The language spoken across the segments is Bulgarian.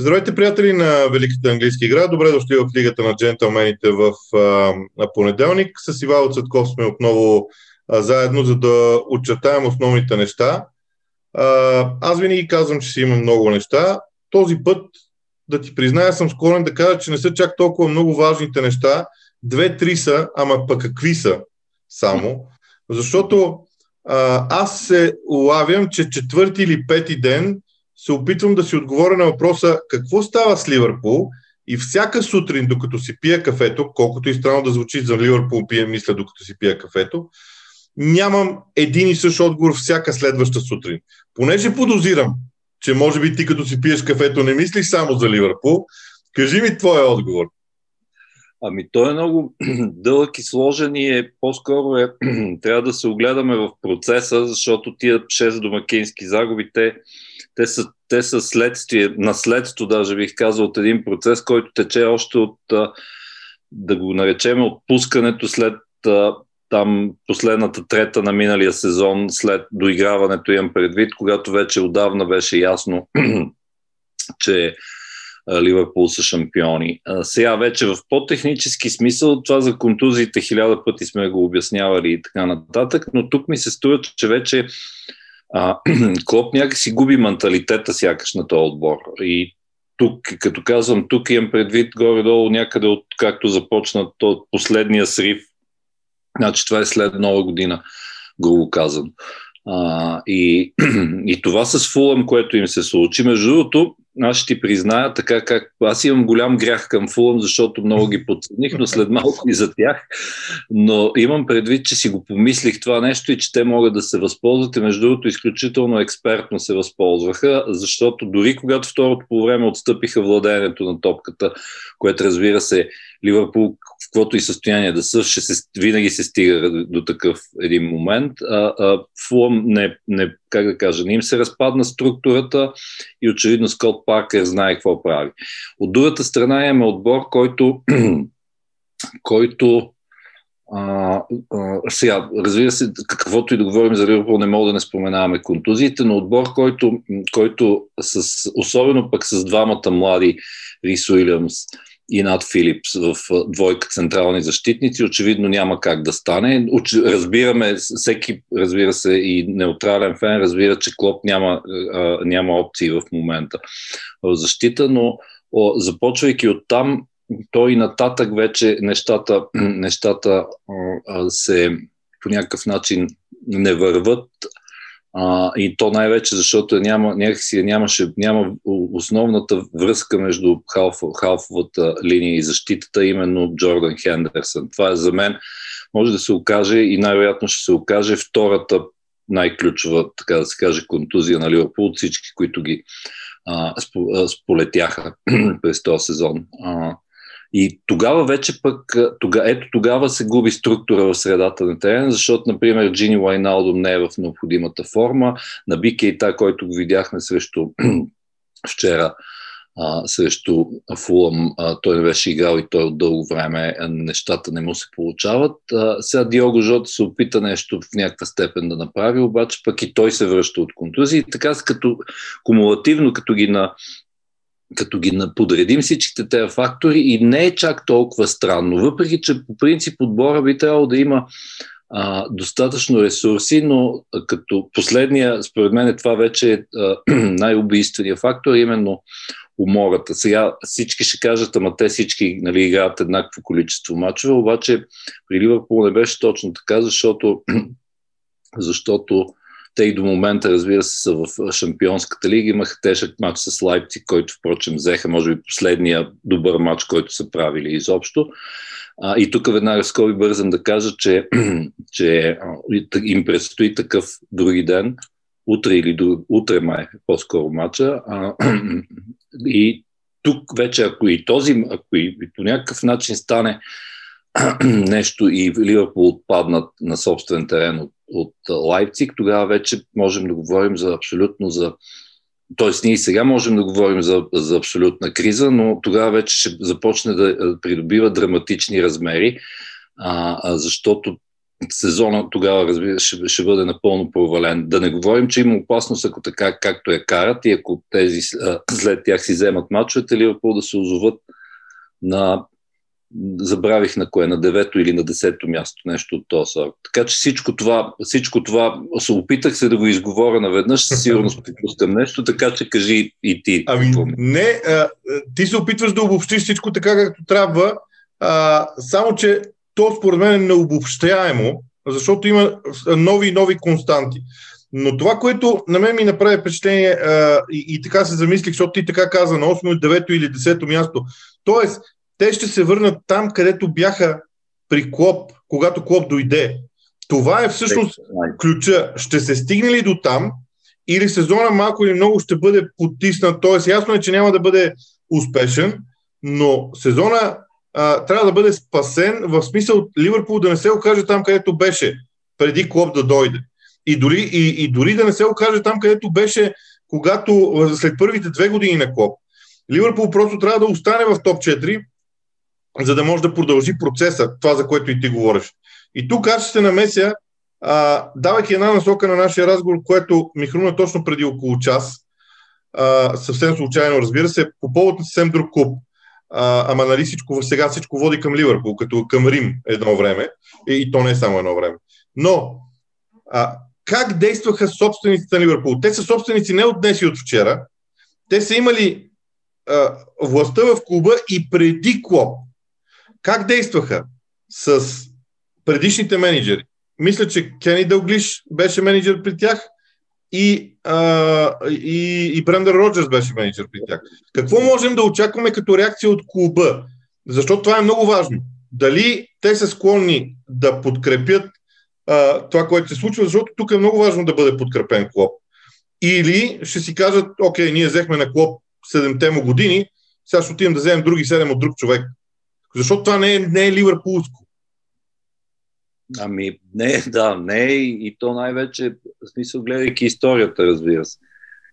Здравейте, приятели на Великата английска игра. Добре дошли в Лигата на джентълмените в а, на понеделник. С Ивайло Цътков сме отново а, заедно, за да очертаем основните неща. А, аз винаги казвам, че си има много неща. Този път, да ти призная, съм склонен да кажа, че не са чак толкова много важните неща. Две-три са, ама пък какви са само. Защото а, аз се улавям, че четвърти или пети ден се опитвам да си отговоря на въпроса какво става с Ливърпул и всяка сутрин, докато си пия кафето, колкото и странно да звучи за Ливърпул, пия мисля, докато си пия кафето, нямам един и същ отговор всяка следваща сутрин. Понеже подозирам, че може би ти като си пиеш кафето не мислиш само за Ливърпул, кажи ми твоя отговор. Ами той е много дълъг и сложен и е по-скоро е, трябва да се огледаме в процеса, защото тия 6 домакински загуби, те те са, те са следствие, наследство, даже бих казал, от един процес, който тече още от, да го наречем, отпускането след там последната трета на миналия сезон, след доиграването имам предвид, когато вече отдавна беше ясно, че Ливърпул са шампиони. Сега вече в по-технически смисъл, това за контузиите хиляда пъти сме го обяснявали и така нататък, но тук ми се струва, че вече а, Клоп някакси губи менталитета сякаш на този отбор. И тук, като казвам, тук имам предвид горе-долу някъде от както започна от последния срив. Значи това е след нова година, грубо казано. А, и, и това с Фулъм, което им се случи. Между другото, аз ще призная, така как аз имам голям грях към Фулъм, защото много ги подцених, но след малко и за тях. Но имам предвид, че си го помислих това нещо и че те могат да се възползват. И между другото, изключително експертно се възползваха, защото дори когато второто по време отстъпиха владеенето на топката, което разбира се, Ливърпул в каквото и състояние да са, ще се, винаги се стига до такъв един момент. А, а, Фулъм не, не, как да кажа, не им се разпадна структурата и очевидно Скот Паркер знае какво прави. От другата страна имаме отбор, който, който а, а, сега, разбира се, каквото и да говорим за Ливърпул, не мога да не споменаваме контузиите, но отбор, който, който с, особено пък с двамата млади Рис Уилямс, и над Филипс в двойка централни защитници. Очевидно няма как да стане. Разбираме, всеки, разбира се, и неутрален фен разбира, че Клоп няма, няма опции в момента в защита, но започвайки от там, той и нататък вече нещата, нещата се по някакъв начин не върват а, и то най-вече, защото няма, някакси нямаше, няма основната връзка между халф, халфовата линия и защитата, именно Джордан Хендерсън. Това е за мен, може да се окаже и най-вероятно ще се окаже втората най-ключова, така да се каже, контузия на Ливърпул от всички, които ги а, сполетяха през този сезон. А, и тогава вече пък, тога, ето тогава се губи структура в средата на терена, защото, например, Джини Лайналдо не е в необходимата форма. На Бикейта, който го видяхме срещу вчера, а, срещу Фулъм, а, той не беше играл и той от дълго време нещата не му се получават. А, сега Диого Жот се опита нещо в някаква степен да направи, обаче пък и той се връща от контузии. Така като кумулативно, като ги на, като ги подредим всичките тези фактори и не е чак толкова странно, въпреки че по принцип отбора би трябвало да има а, достатъчно ресурси, но като последния, според мен това вече е най-убийственият фактор, именно умората. Сега всички ще кажат, ама те всички нали, играят еднакво количество мачове, обаче при Ливърпул не беше точно така, защото, защото те и до момента, разбира се, са в Шампионската лига. Имаха тежък матч с Лайпциг, който, впрочем, взеха, може би, последния добър матч, който са правили изобщо. А, и тук веднага скоби бързам да кажа, че, че им предстои такъв други ден, утре или до, утре май, по-скоро матча. А, и тук вече, ако и този, ако и по някакъв начин стане нещо и Ливърпул отпаднат на собствен терен от, от Лайпциг, тогава вече можем да говорим за абсолютно за Тоест, ние сега можем да говорим за, за абсолютна криза, но тогава вече ще започне да придобива драматични размери, а, а, защото сезона тогава, разбира ще, ще бъде напълно провален. Да не говорим, че има опасност, ако така както я карат и ако тези след тях си вземат мачовете, Ливърпул да се озоват на забравих на кое, на девето или на десето място, нещо от този сорт. Така че всичко това, всичко това, се опитах се да го изговоря наведнъж, със сигурност пропускам нещо, така че кажи и ти. Ами не, а, ти се опитваш да обобщиш всичко така, както трябва, а, само че то според мен е необобщаемо, защото има нови и нови константи. Но това, което на мен ми направи впечатление а, и, и така се замислих, защото ти така каза на 8, 9 или 10 място. Тоест, те ще се върнат там, където бяха при Клоп, когато Клоп дойде. Това е всъщност ключа. Ще се стигне ли до там или сезона малко или много ще бъде потиснат. Тоест, ясно е, че няма да бъде успешен, но сезона а, трябва да бъде спасен в смисъл Ливърпул да не се окаже там, където беше преди Клоп да дойде. И дори, и, и дори да не се окаже там, където беше когато след първите две години на Клоп. Ливърпул просто трябва да остане в топ 4 за да може да продължи процеса, това за което и ти говориш. И тук аз ще се намеся, а, давайки една насока на нашия разговор, което ми хрумна точно преди около час, а, съвсем случайно, разбира се, по повод на съвсем друг клуб. А, ама нали всичко, сега всичко води към Ливърпул, като към Рим едно време. И, и то не е само едно време. Но, а, как действаха собствениците на Ливърпул? Те са собственици не от днес и от вчера. Те са имали а, властта в клуба и преди Клоп. Как действаха с предишните менеджери? Мисля, че Кени Дълглиш беше менеджер при тях и, а, и, и Брендър Роджерс беше менеджер при тях. Какво можем да очакваме като реакция от клуба? Защото това е много важно. Дали те са склонни да подкрепят а, това, което се случва, защото тук е много важно да бъде подкрепен клуб. Или ще си кажат, окей, ние взехме на клуб 7 му години, сега ще отидем да вземем други 7 от друг човек. Защото това не е, не е ливърпулско. Ами, не, да, не е и то най-вече, в смисъл, гледайки историята, разбира се.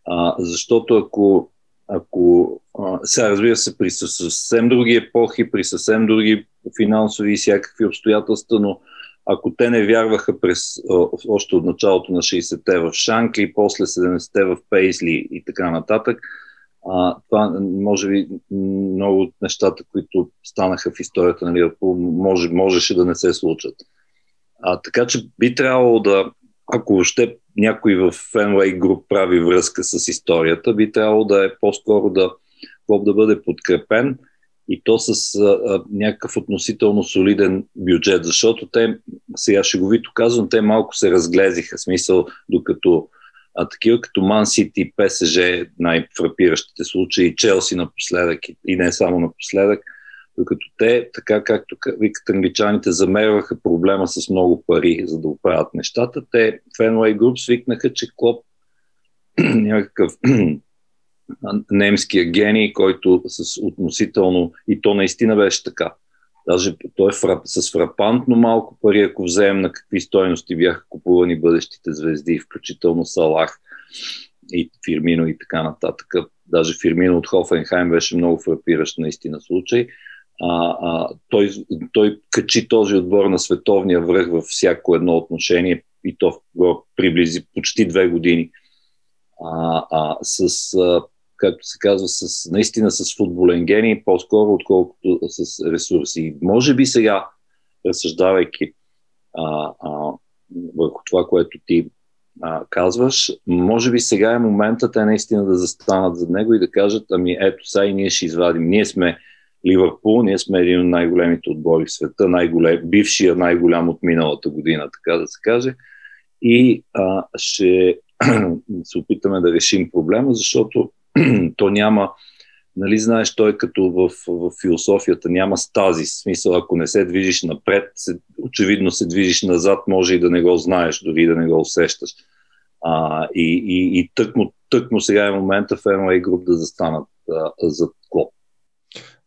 А, защото ако, ако а, сега, разбира се, при съвсем други епохи, при съвсем други финансови и всякакви обстоятелства, но ако те не вярваха през, още от началото на 60-те в Шанкли, после 70-те в Пейсли и така нататък, а, това, може би, много от нещата, които станаха в историята на Ливърпул, може, можеше да не се случат. А, така че би трябвало да, ако въобще някой в Fenway Group прави връзка с историята, би трябвало да е по-скоро да, да бъде подкрепен и то с а, някакъв относително солиден бюджет, защото те, сега шеговито казвам, те малко се разглезиха, смисъл, докато а такива като Ман Сити, ПСЖ, най-фрапиращите случаи, Челси напоследък и не само напоследък, докато те, така както викат англичаните, замерваха проблема с много пари, за да оправят нещата, те Fenway Group свикнаха, че Клоп някакъв немския гений, който с относително, и то наистина беше така, Даже той е фрап, с фрапантно малко пари, ако вземем на какви стоености бяха купувани бъдещите звезди, включително Салах и Фирмино и така нататък. Даже Фирмино от Хофенхайм беше много фрапиращ наистина случай. А, а, той, той качи този отбор на световния връх във всяко едно отношение и то приблизи почти две години. А, а, с а, както се казва, с, наистина с футболен гений, по-скоро, отколкото с ресурси. Може би сега, разсъждавайки а, а, върху това, което ти а, казваш, може би сега е момента те наистина да застанат зад него и да кажат, ами ето сега и ние ще извадим. Ние сме Ливърпул, ние сме един от най-големите отбори в света, най-голем, бившия най-голям от миналата година, така да се каже. И а, ще се опитаме да решим проблема, защото то няма, нали знаеш, той като в, в философията няма стази. Смисъл, ако не се движиш напред, се, очевидно се движиш назад, може и да не го знаеш, дори да не го усещаш. А, и, и, и тъкмо, тъкмо сега е момента в MLA Group да застанат а, зад Клоп.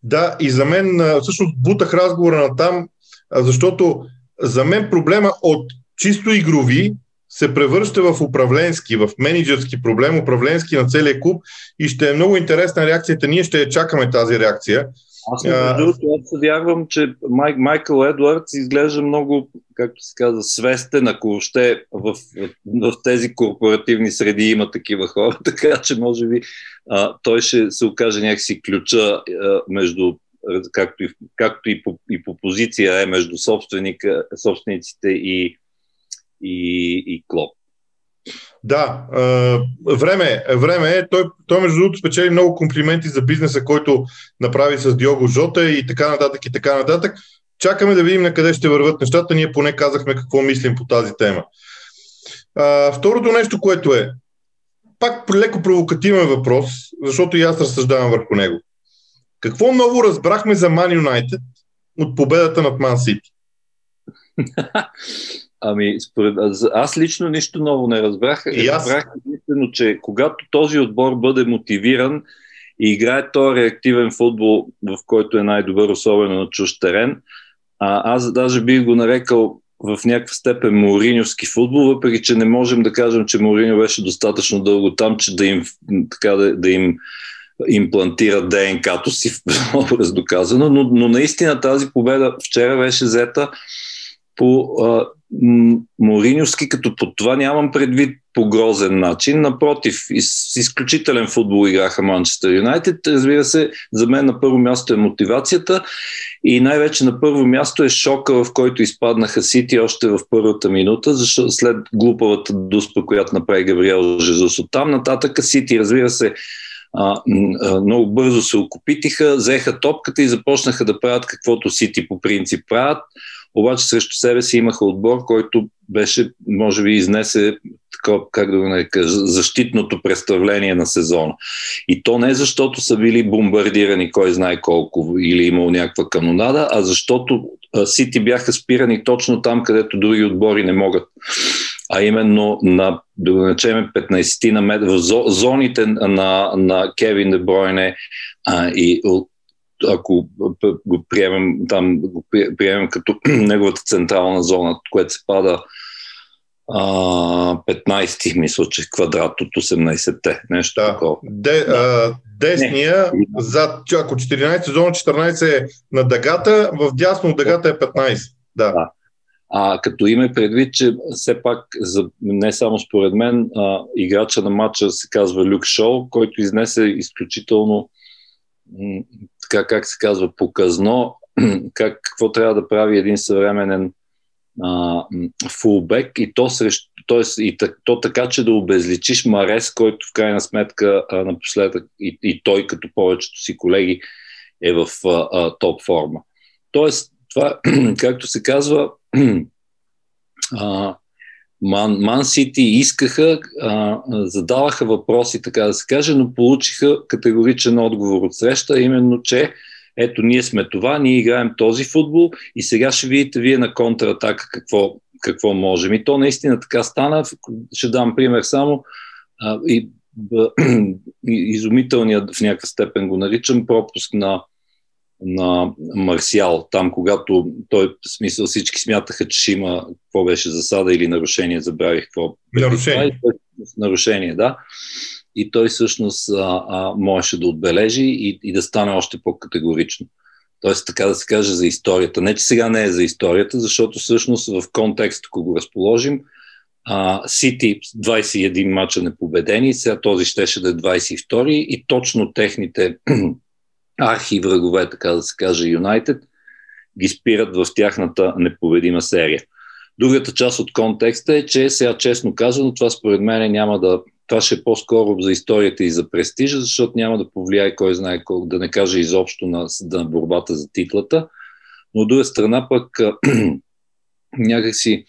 Да, и за мен всъщност бутах разговора на там, защото за мен проблема от чисто игрови се превръща в управленски, в менеджерски проблем, управленски на целия клуб и ще е много интересна реакцията. Ние ще я чакаме тази реакция. Аз, между другото, аз вярвам, че Май, Майкъл Едвардс изглежда много, както се казва, свестен, ако въобще в, в, в тези корпоративни среди има такива хора, така че може би а, той ще се окаже някакси ключа а, между както и, както и, по, и по позиция е между собственика, собствениците и, и, и Клоп. Да, е, време, време е. Той, той, между другото, спечели много комплименти за бизнеса, който направи с Диого Жота и така нататък и така нататък. Чакаме да видим на къде ще върват нещата. Ние поне казахме какво мислим по тази тема. А, второто нещо, което е, пак леко провокативен въпрос, защото и аз разсъждавам върху него. Какво ново разбрахме за Man United от победата над Man City? Ами, според, аз лично нищо ново не разбрах. И аз... Разбрах единствено, че когато този отбор бъде мотивиран и играе този реактивен футбол, в който е най-добър, особено на чуж терен, а, аз даже бих го нарекал в някаква степен Мориньовски футбол, въпреки че не можем да кажем, че Мориньо беше достатъчно дълго там, че да им, така, да, да им имплантира ДНК-то си, образ доказано, но, но наистина тази победа вчера беше взета по а, Мориньовски, като по това нямам предвид по грозен начин. Напротив, с изключителен футбол играха Манчестър Юнайтед. Разбира се, за мен на първо място е мотивацията и най-вече на първо място е шока, в който изпаднаха Сити още в първата минута, защото след глупавата дуспа, която направи Габриел Жезус. От там нататък Сити, разбира се, а, много бързо се окупитиха, взеха топката и започнаха да правят каквото Сити по принцип правят обаче срещу себе си имаха отбор, който беше, може би, изнесе такова, как да го нарека, защитното представление на сезона. И то не защото са били бомбардирани кой знае колко или имал някаква канонада, а защото Сити бяха спирани точно там, където други отбори не могат. А именно на, да го начеме 15 на метра, в зоните на, на Кевин Дебройне а, и ако го приемем там, го приемем като неговата централна зона, което се пада а, 15, мисля, че квадрат от 18-те. Нещо да. такова. Де, да. а, десния, Не. зад, ако 14 зона, 14 е на дъгата, в дясно дъгата е 15. Да. да. А като име предвид, че все пак, за, не само според мен, а, играча на матча се казва Люк Шоу, който изнесе изключително така как се казва, показно как, какво трябва да прави един съвременен а, фулбек и то, срещу, т.е. и то така, че да обезличиш Марес, който в крайна сметка а, напоследък и, и той като повечето си колеги е в а, а, топ форма. Тоест, това, както се казва, а, Ман, Ман Сити искаха, а, задаваха въпроси, така да се каже, но получиха категоричен отговор от среща, именно, че ето ние сме това, ние играем този футбол и сега ще видите вие на контратака какво, какво можем. И то наистина така стана. Ще дам пример само а, и изумителният в някаква степен го наричам пропуск на на Марсиал, там когато той, в смисъл всички смятаха, че ще има, какво беше засада или нарушение, забравих какво. Нарушение. Нарушение, да. И той всъщност а, а, можеше да отбележи и, и да стане още по-категорично. Тоест, така да се каже, за историята. Не, че сега не е за историята, защото всъщност в контекст, ако го разположим, Сити 21 мача непобедени, сега този щеше да е 22 и точно техните архи врагове, така да се каже, Юнайтед, ги спират в тяхната непобедима серия. Другата част от контекста е, че сега честно казано, това според мен няма да. Това ще е по-скоро за историята и за престижа, защото няма да повлияе кой знае колко, да не каже изобщо на, на борбата за титлата. Но от друга страна пък някакси,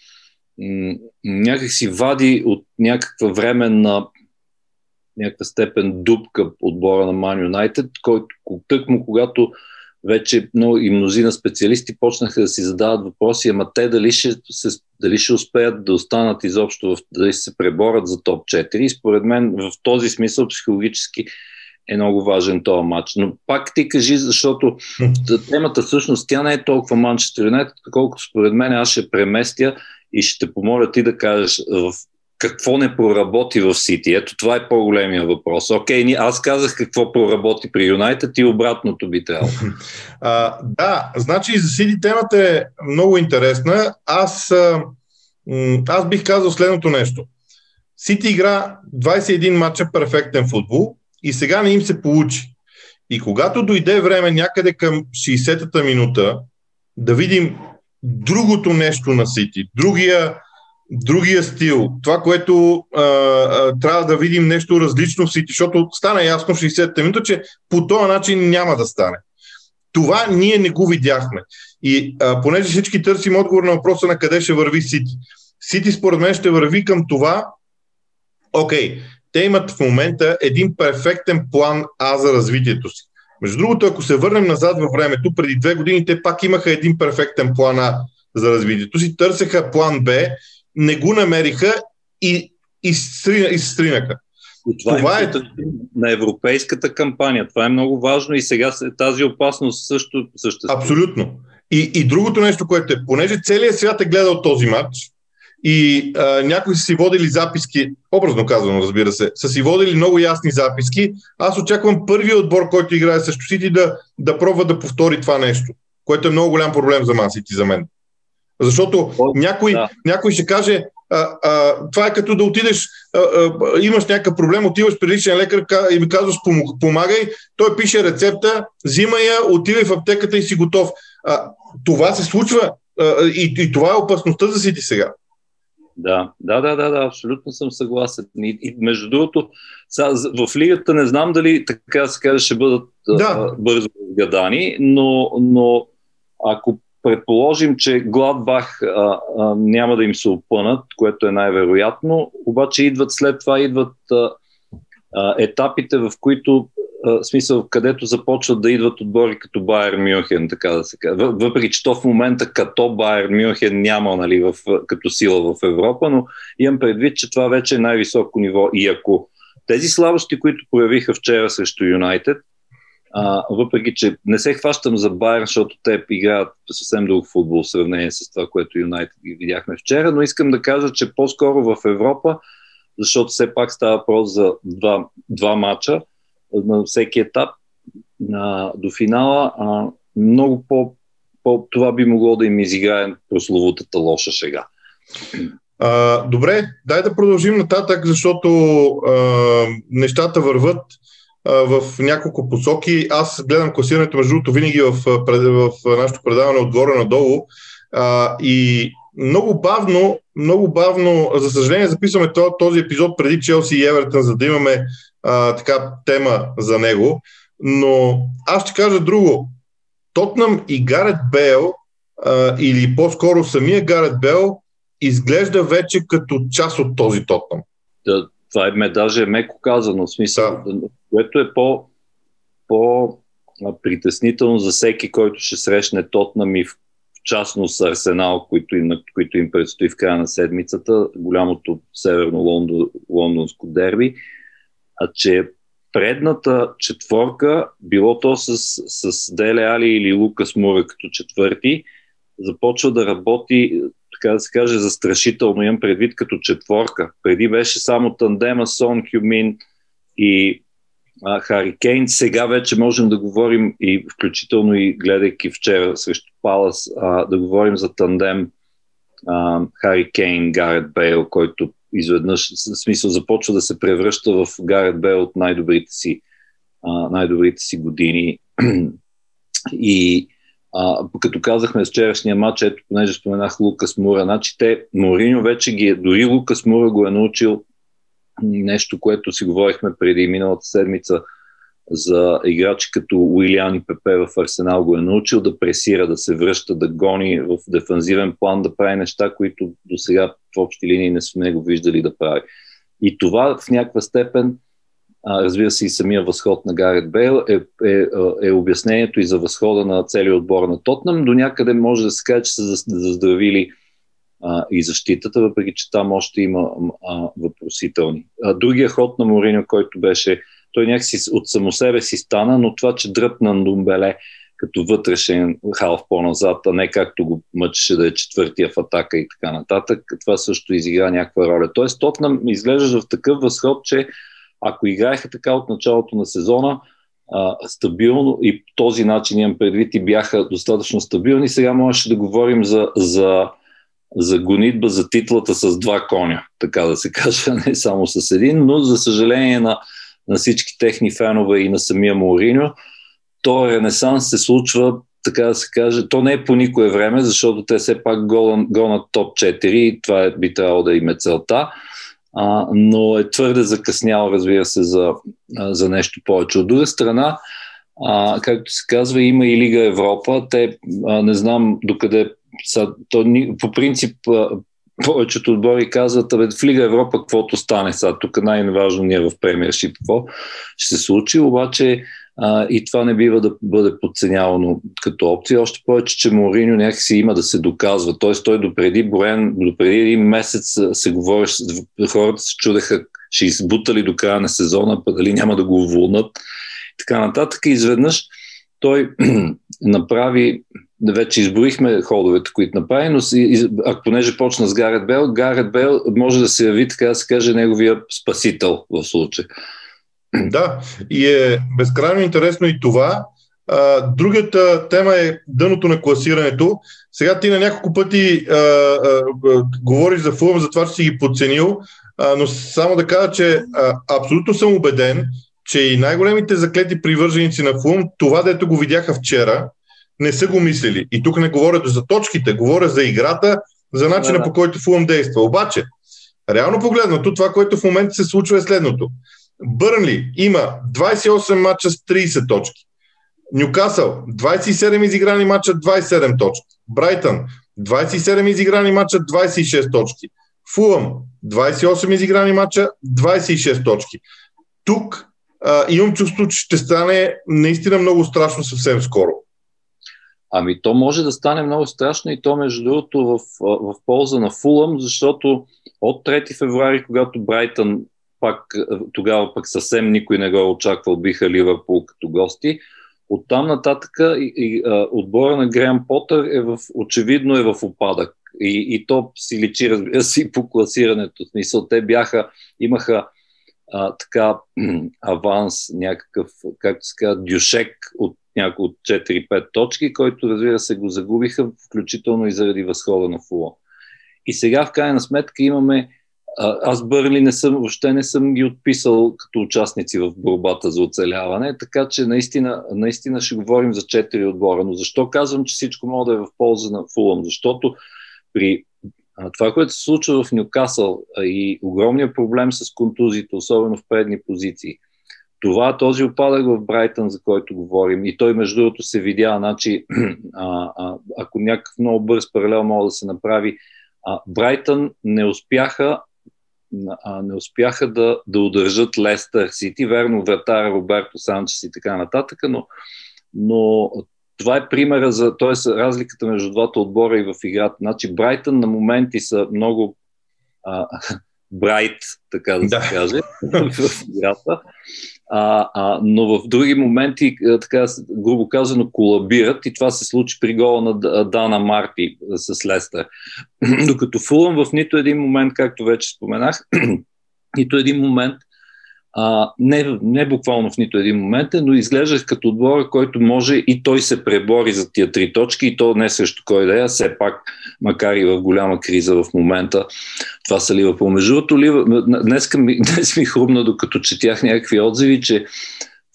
някакси вади от някаква временна някаква степен дупка отбора на Man United, който тъкмо когато вече много и мнозина специалисти почнаха да си задават въпроси, ама те дали ще, се, дали ще успеят да останат изобщо, дали ще се преборят за топ 4. И според мен в този смисъл психологически е много важен този матч. Но пак ти кажи, защото темата всъщност тя не е толкова Манчестър Юнайтед, колкото според мен аз ще преместя и ще помоля ти да кажеш в какво не проработи в Сити? Ето това е по-големия въпрос. Окей, аз казах какво проработи при Юнайтед и обратното би трябвало. Да, значи за Сити темата е много интересна. Аз, аз бих казал следното нещо. Сити игра 21 мача перфектен футбол и сега не им се получи. И когато дойде време някъде към 60-та минута да видим другото нещо на Сити, другия, другия стил, това, което а, а, трябва да видим нещо различно в Сити, защото стана ясно в 60-та минута, че по този начин няма да стане. Това ние не го видяхме. И а, понеже всички търсим отговор на въпроса на къде ще върви Сити. Сити според мен ще върви към това, окей, те имат в момента един перфектен план А за развитието си. Между другото, ако се върнем назад във времето, преди две години те пак имаха един перфектен план А за развитието си, търсеха план Б, не го намериха и, и, стрина, и стринаха. И това, това е, е на европейската кампания. Това е много важно и сега тази опасност също съществува. Абсолютно. И, и другото нещо, което е, понеже целият свят е гледал този матч, и а, някои са си водили записки, образно казано, разбира се, са си водили много ясни записки. Аз очаквам първият отбор, който играе срещу Сити, да, да пробва да повтори това нещо, което е много голям проблем за Ман Сити за мен. Защото някой, да. някой ще каже, а, а, това е като да отидеш, а, а, имаш някакъв проблем, отиваш при личен лекар и ми казваш помагай, той пише рецепта, взима я, отивай в аптеката и си готов. А, това се случва а, и, и това е опасността за Сити сега. Да, да, да, да, да, абсолютно съм съгласен. И, и между другото, сега, в лигата не знам дали така се каже ще бъдат да. а, бързо разгадани, но, но ако предположим, че Гладбах а, а, няма да им се опънат, което е най-вероятно, обаче идват след това идват а, а, етапите, в които в смисъл, където започват да идват отбори като Байер Мюнхен, така да се каже. Въпреки, че то в момента като Байер Мюнхен няма нали, в, като сила в Европа, но имам предвид, че това вече е най-високо ниво. И ако тези слабости, които проявиха вчера срещу Юнайтед, а, въпреки, че не се хващам за Байер, защото те играят съвсем друг футбол в сравнение с това, което Юнайтед ги видяхме вчера, но искам да кажа, че по-скоро в Европа, защото все пак става въпрос за два, два мача, на всеки етап на, до финала, а, много по, по това би могло да им изиграе прословутата лоша шега. А, добре, дай да продължим нататък, защото а, нещата върват а, в няколко посоки. Аз гледам класирането, между другото, винаги в, в, в нашето предаване отгоре надолу. А, и много бавно, много бавно, за съжаление, записваме този епизод преди Челси и Евертън, за да имаме а, така тема за него. Но аз ще кажа друго. Тотнам и Гарет Бейл, а, или по-скоро самия Гарет Бейл, изглежда вече като част от този Тотнам. Да, това е даже меко казано, в смисъл, да. което е по, по притеснително за всеки, който ще срещне Тотнам и в частност Арсенал, които им, които им предстои в края на седмицата, голямото северно-лондонско дерби а че предната четворка, било то с, с Деле Али или Лукас Мура като четвърти, започва да работи, така да се каже, застрашително. Имам предвид като четворка. Преди беше само тандема Сон Хюмин и а. Сега вече можем да говорим и включително и гледайки вчера срещу Палас, а, да говорим за тандем а, Гарет Бейл, който изведнъж, в смисъл, започва да се превръща в Гарет Бел от най-добрите си, а, най-добрите си години. И а, като казахме вчерашния матч, ето, понеже споменах Лукас Мура, значи те, Мориньо вече ги е, дори Лукас Мура го е научил нещо, което си говорихме преди миналата седмица, за играчи като Уилиан и Пепе в Арсенал го е научил да пресира, да се връща, да гони в дефанзивен план, да прави неща, които до сега в общи линии не сме го виждали да прави. И това в някаква степен, а, разбира се и самия възход на Гарет Бейл, е, е, е обяснението и за възхода на целият отбор на Тотнам. До някъде може да се каже, че са заздравили а, и защитата, въпреки че там още има а, въпросителни. А, другия ход на Морино, който беше той някакси от само себе си стана, но това, че дръпна Думбеле като вътрешен халф по-назад, а не както го мъчеше да е четвъртия в атака и така нататък. Това също изигра някаква роля. Тоест Тотнам изглежда в такъв възход, че ако играеха така от началото на сезона, а, стабилно и по този начин имам предвид и бяха достатъчно стабилни, сега можеше да говорим за, за, за гонитба за титлата с два коня, така да се каже, не само с един, но за съжаление на, на всички техни фенове и на самия Мориньо, то ренесанс се случва, така да се каже, то не е по никое време, защото те все пак гонат топ 4 и това е, би трябвало да им е целта а, но е твърде закъснял, разбира се, за, за нещо повече. От друга страна, а, както се казва, има и Лига Европа. Те, а, не знам докъде са, то, по принцип а, повечето отбори казват, абе, в Лига Европа каквото стане сега, тук най-важно ни е в премиершип, какво ще се случи, обаче а, и това не бива да бъде подценявано като опция. Още повече, че Мориньо някакси има да се доказва. Т.е. той допреди броен, допреди един месец се говориш, хората се чудеха, ще избута ли до края на сезона, па дали няма да го уволнат. Така нататък. Изведнъж той направи вече изброихме ходовете, които направи, но ако понеже почна с Гарет Бел, Гарет Бел може да се яви, така да се каже, неговия спасител в случая. Да, и е безкрайно интересно и това. А, другата тема е дъното на класирането. Сега ти на няколко пъти а, а, говориш за Фулъм, за това, че си ги подценил, а, но само да кажа, че а, абсолютно съм убеден, че и най-големите заклети привърженици на Фулъм, това дето го видяха вчера, не са го мислили. И тук не говоря за точките, говоря за играта, за начина да, да. по който Фулъм действа. Обаче, реално погледнато, това, което в момента се случва е следното. Бърнли има 28 мача с 30 точки. Нюкасъл 27 изиграни мача 27 точки. Брайтън 27 изиграни мача 26 точки. Фулъм 28 изиграни мача 26 точки. Тук а, имам чувство, че ще стане наистина много страшно съвсем скоро. Ами то може да стане много страшно и то между другото в, в полза на Фулъм, защото от 3 февруари, когато Брайтън пак тогава пък съвсем никой не го е очаквал, биха Ливърпул като гости. Оттам нататък и, и, а, отбора на Греъм Потър е в, очевидно е в опадък. И, и то си личи, разбира се, и по класирането. В смисъл, те бяха, имаха а, така аванс, някакъв, както се казва, дюшек от някои от 4-5 точки, който, разбира се, го загубиха, включително и заради възхода на Фуло. И сега, в крайна сметка, имаме аз Бърли не съм, въобще не съм ги отписал като участници в борбата за оцеляване, така че наистина, наистина ще говорим за четири отбора. Но защо казвам, че всичко може да е в полза на Фулъм? Защото при това, което се случва в Нюкасъл и огромният проблем с контузиите, особено в предни позиции, това, този опадък в Брайтън, за който говорим, и той между другото се видя, значи, а, а, ако някакъв много бърз паралел мога да се направи, а, Брайтън не успяха а, не успяха да, да удържат Лестър Сити. Верно, вратара Роберто Санчес и така нататък, но, но това е примера за, т.е. разликата между двата отбора и в играта. Значи Брайтън на моменти са много а, брайт, така да, да. се каже, в играта а, а, но в други моменти, така грубо казано, колабират и това се случи при гола на Дана Марти с Лестър. Докато Фулъм в нито един момент, както вече споменах, нито един момент а, не, не буквално в нито един момент, но изглеждах като отбора, който може и той се пребори за тия три точки и то не срещу кой да е, все пак, макар и в голяма криза в момента, това са Ливърпул. Между другото, днес, ми, днес ми хрумна, докато четях някакви отзиви, че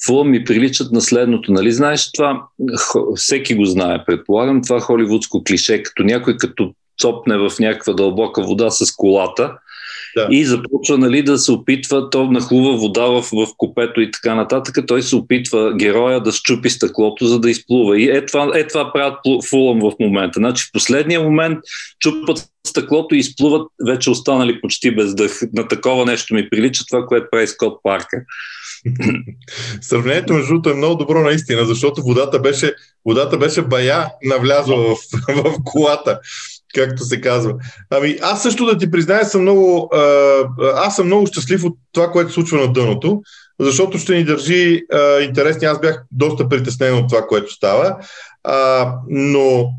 Фулъм ми приличат на следното. Нали знаеш това? Всеки го знае, предполагам, това холивудско клише, като някой като цопне в някаква дълбока вода с колата – да. И започва нали, да се опитва, то нахлува вода в, в купето и така нататък. Той се опитва героя да щупи стъклото, за да изплува. И е това, е това правят Фулъм в момента. Значи в последния момент чупат стъклото и изплуват вече останали почти без дъх. На такова нещо ми прилича това, което прави Скот Парка. Сравнението между другото е много добро наистина, защото водата беше, водата беше бая навлязла в, в колата както се казва. Ами аз също да ти призная съм много, аз съм много щастлив от това, което случва на дъното, защото ще ни държи а, интересни. Аз бях доста притеснен от това, което става. А, но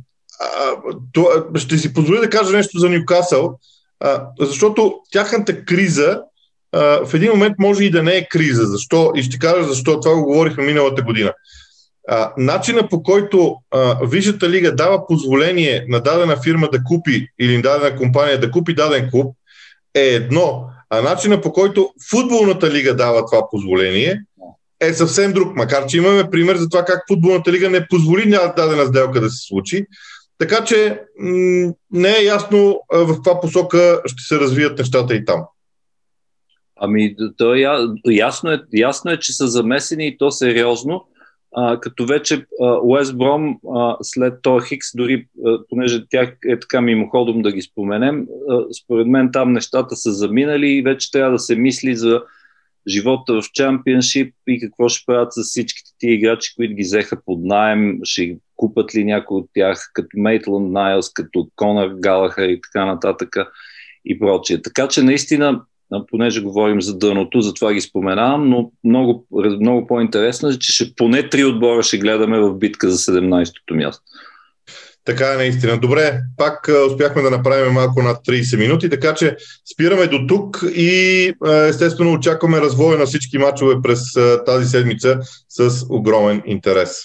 а, това, ще си позволя да кажа нещо за Ньюкасъл, а, защото тяхната криза а, в един момент може и да не е криза. Защо? И ще кажа защо. Това го говорихме миналата година. А, начина по който а, Висшата лига дава позволение на дадена фирма да купи или на дадена компания да купи даден клуб е едно, а начина по който футболната лига дава това позволение е съвсем друг. Макар, че имаме пример за това как футболната лига не позволи дадена сделка да се случи. Така че м- не е ясно а, в каква посока ще се развият нещата и там. Ами, то е, ясно, е, ясно е, че са замесени и то сериозно а, като вече Уест Бром след този Хикс, дори а, понеже тях е така мимоходом да ги споменем, а, според мен там нещата са заминали и вече трябва да се мисли за живота в чемпионшип и какво ще правят с всичките тия играчи, които ги взеха под найем, ще купат ли някой от тях, като Мейтланд Найлс, като Конър Галахър и така нататък и прочие. Така че наистина понеже говорим за дъното, затова ги споменавам, но много, много по-интересно е, че ще, поне три отбора ще гледаме в битка за 17-то място. Така е наистина. Добре, пак успяхме да направим малко над 30 минути, така че спираме до тук и естествено очакваме развоя на всички матчове през тази седмица с огромен интерес.